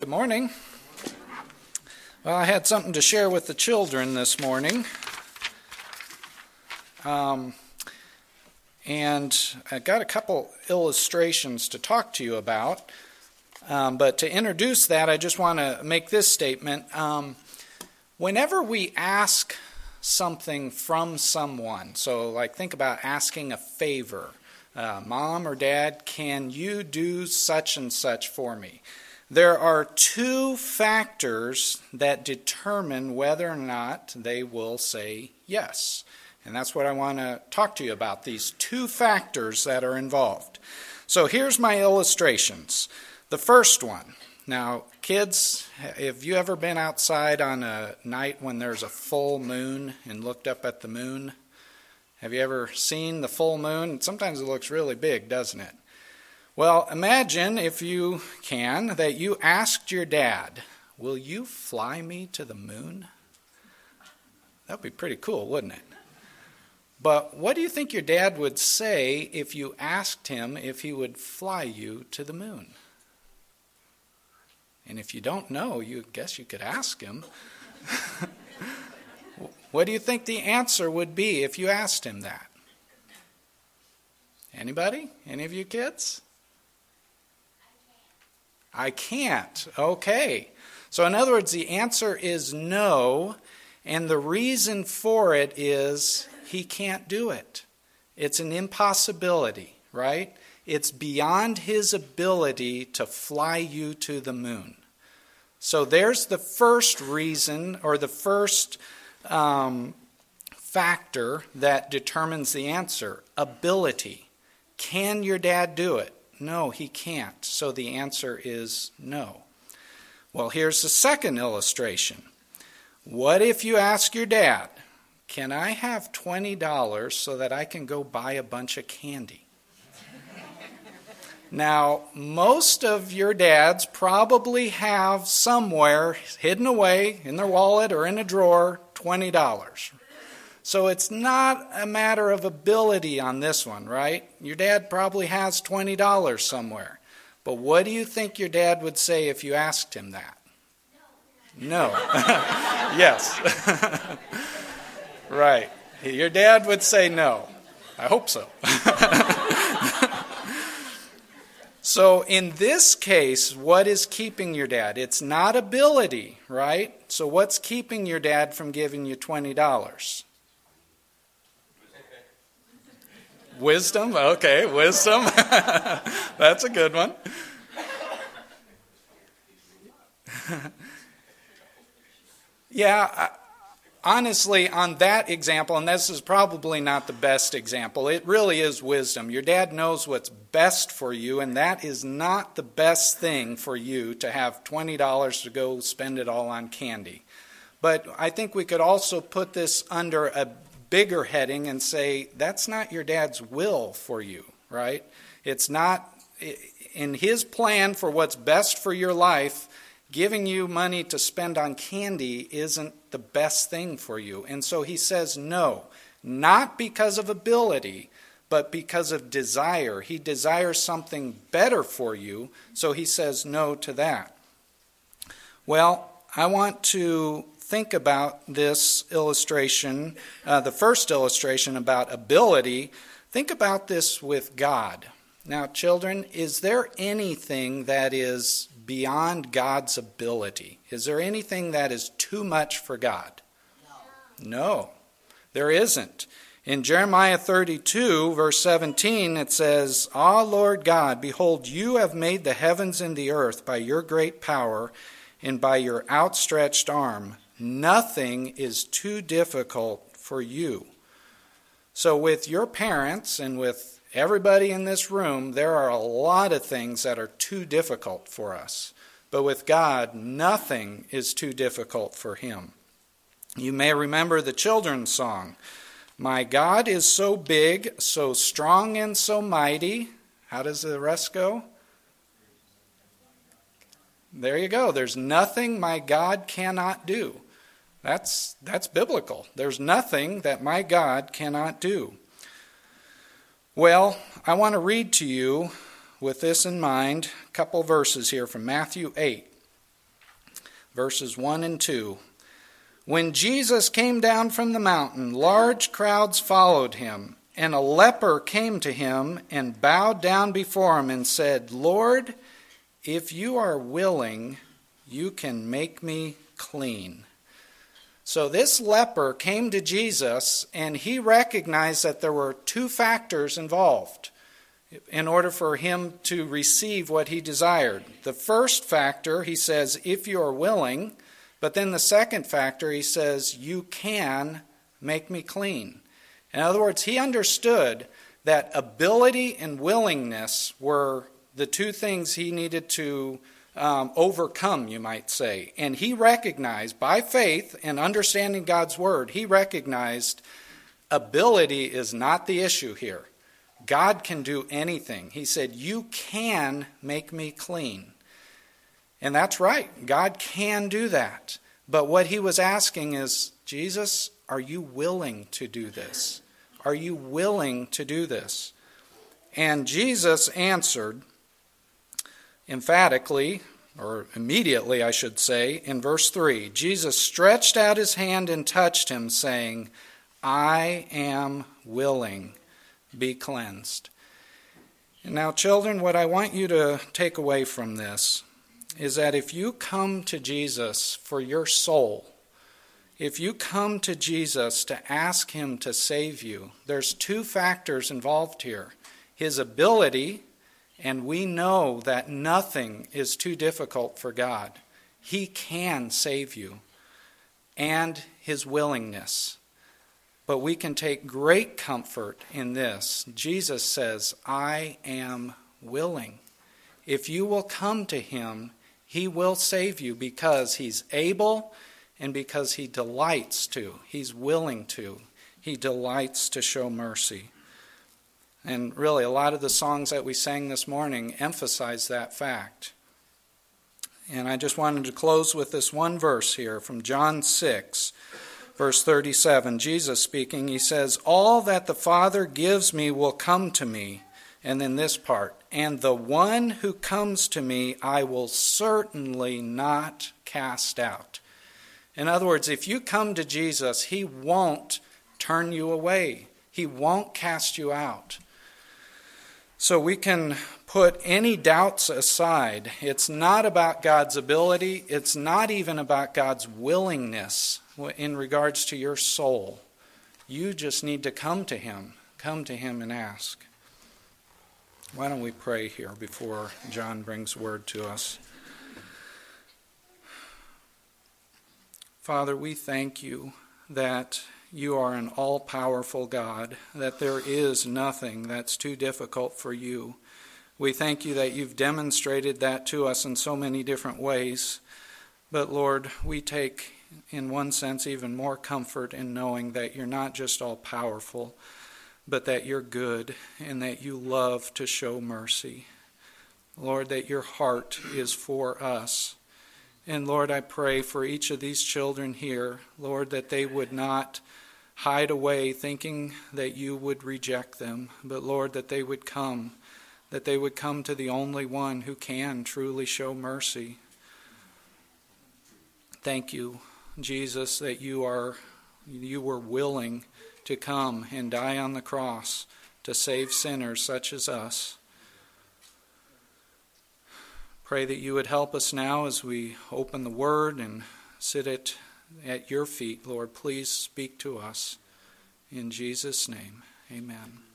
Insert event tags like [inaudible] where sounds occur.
Good morning. Well, I had something to share with the children this morning. Um, and I got a couple illustrations to talk to you about. Um, but to introduce that, I just want to make this statement. Um, whenever we ask something from someone, so like think about asking a favor, uh, mom or dad, can you do such and such for me? There are two factors that determine whether or not they will say yes. And that's what I want to talk to you about these two factors that are involved. So here's my illustrations. The first one. Now, kids, have you ever been outside on a night when there's a full moon and looked up at the moon? Have you ever seen the full moon? Sometimes it looks really big, doesn't it? Well, imagine, if you can, that you asked your dad, Will you fly me to the moon? That would be pretty cool, wouldn't it? But what do you think your dad would say if you asked him if he would fly you to the moon? And if you don't know, you guess you could ask him. [laughs] what do you think the answer would be if you asked him that? Anybody? Any of you kids? I can't. Okay. So, in other words, the answer is no, and the reason for it is he can't do it. It's an impossibility, right? It's beyond his ability to fly you to the moon. So, there's the first reason or the first um, factor that determines the answer ability. Can your dad do it? No, he can't. So the answer is no. Well, here's the second illustration. What if you ask your dad, Can I have $20 so that I can go buy a bunch of candy? now, most of your dads probably have somewhere hidden away in their wallet or in a drawer $20, so it's not a matter of ability on this one, right? Your dad probably has $20 somewhere. But what do you think your dad would say if you asked him that? No. no. [laughs] yes. [laughs] right. Your dad would say no. I hope so. [laughs] so, in this case, what is keeping your dad? It's not ability, right? So, what's keeping your dad from giving you $20? Wisdom? Okay, wisdom. [laughs] That's a good one. [laughs] yeah, honestly, on that example, and this is probably not the best example, it really is wisdom. Your dad knows what's best for you, and that is not the best thing for you to have $20 to go spend it all on candy. But I think we could also put this under a bigger heading and say, that's not your dad's will for you, right? It's not in his plan for what's best for your life. Giving you money to spend on candy isn't the best thing for you. And so he says no, not because of ability, but because of desire. He desires something better for you, so he says no to that. Well, I want to think about this illustration, uh, the first illustration about ability, think about this with God. Now, children, is there anything that is beyond God's ability? Is there anything that is too much for God? No, no there isn't. In Jeremiah 32, verse 17, it says, Ah, Lord God, behold, you have made the heavens and the earth by your great power and by your outstretched arm. Nothing is too difficult for you. So, with your parents and with everybody in this room, there are a lot of things that are too difficult for us. But with God, nothing is too difficult for Him. You may remember the children's song My God is so big, so strong, and so mighty. How does the rest go? There you go. There's nothing my God cannot do. That's, that's biblical. There's nothing that my God cannot do. Well, I want to read to you, with this in mind, a couple verses here from Matthew 8. verses 1 and 2. When Jesus came down from the mountain, large crowds followed him, and a leper came to him and bowed down before him and said, Lord, if you are willing, you can make me clean. So this leper came to Jesus and he recognized that there were two factors involved in order for him to receive what he desired. The first factor, he says, if you are willing, but then the second factor, he says, you can make me clean. In other words, he understood that ability and willingness were the two things he needed to um, overcome, you might say. And he recognized, by faith and understanding God's word, he recognized ability is not the issue here. God can do anything. He said, You can make me clean. And that's right. God can do that. But what he was asking is, Jesus, are you willing to do this? Are you willing to do this? And Jesus answered, emphatically, or immediately, I should say, in verse 3 Jesus stretched out his hand and touched him, saying, I am willing, be cleansed. And now, children, what I want you to take away from this is that if you come to Jesus for your soul, if you come to Jesus to ask Him to save you, there's two factors involved here His ability and we know that nothing is too difficult for God. He can save you, and His willingness. But we can take great comfort in this. Jesus says, I am willing. If you will come to Him, He will save you because He's able and because He delights to. He's willing to. He delights to show mercy. And really, a lot of the songs that we sang this morning emphasize that fact. And I just wanted to close with this one verse here from John 6, verse 37. Jesus speaking, he says, All that the Father gives me will come to me. And then this part, and the one who comes to me I will certainly not cast out. In other words, if you come to Jesus, he won't turn you away, he won't cast you out. So we can put any doubts aside. It's not about God's ability, it's not even about God's willingness in regards to your soul. You just need to come to Him. Come to Him and ask. Why don't we pray here before John brings word to us? Father, we thank you that you are an all powerful God, that there is nothing that's too difficult for you. We thank you that you've demonstrated that to us in so many different ways. But Lord, we take, in one sense, even more comfort in knowing that you're not just all powerful, but that you're good and that you love to show mercy. Lord, that your heart is for us. And Lord, I pray for each of these children here, Lord, that they would not hide away thinking that you would reject them, but Lord, that they would come, that they would come to the only one who can truly show mercy. Thank you, Jesus, that you are you were willing to come and die on the cross to save sinners such as us. Pray that you would help us now as we open the Word and sit at at your feet, Lord. Please speak to us. In Jesus' name, amen.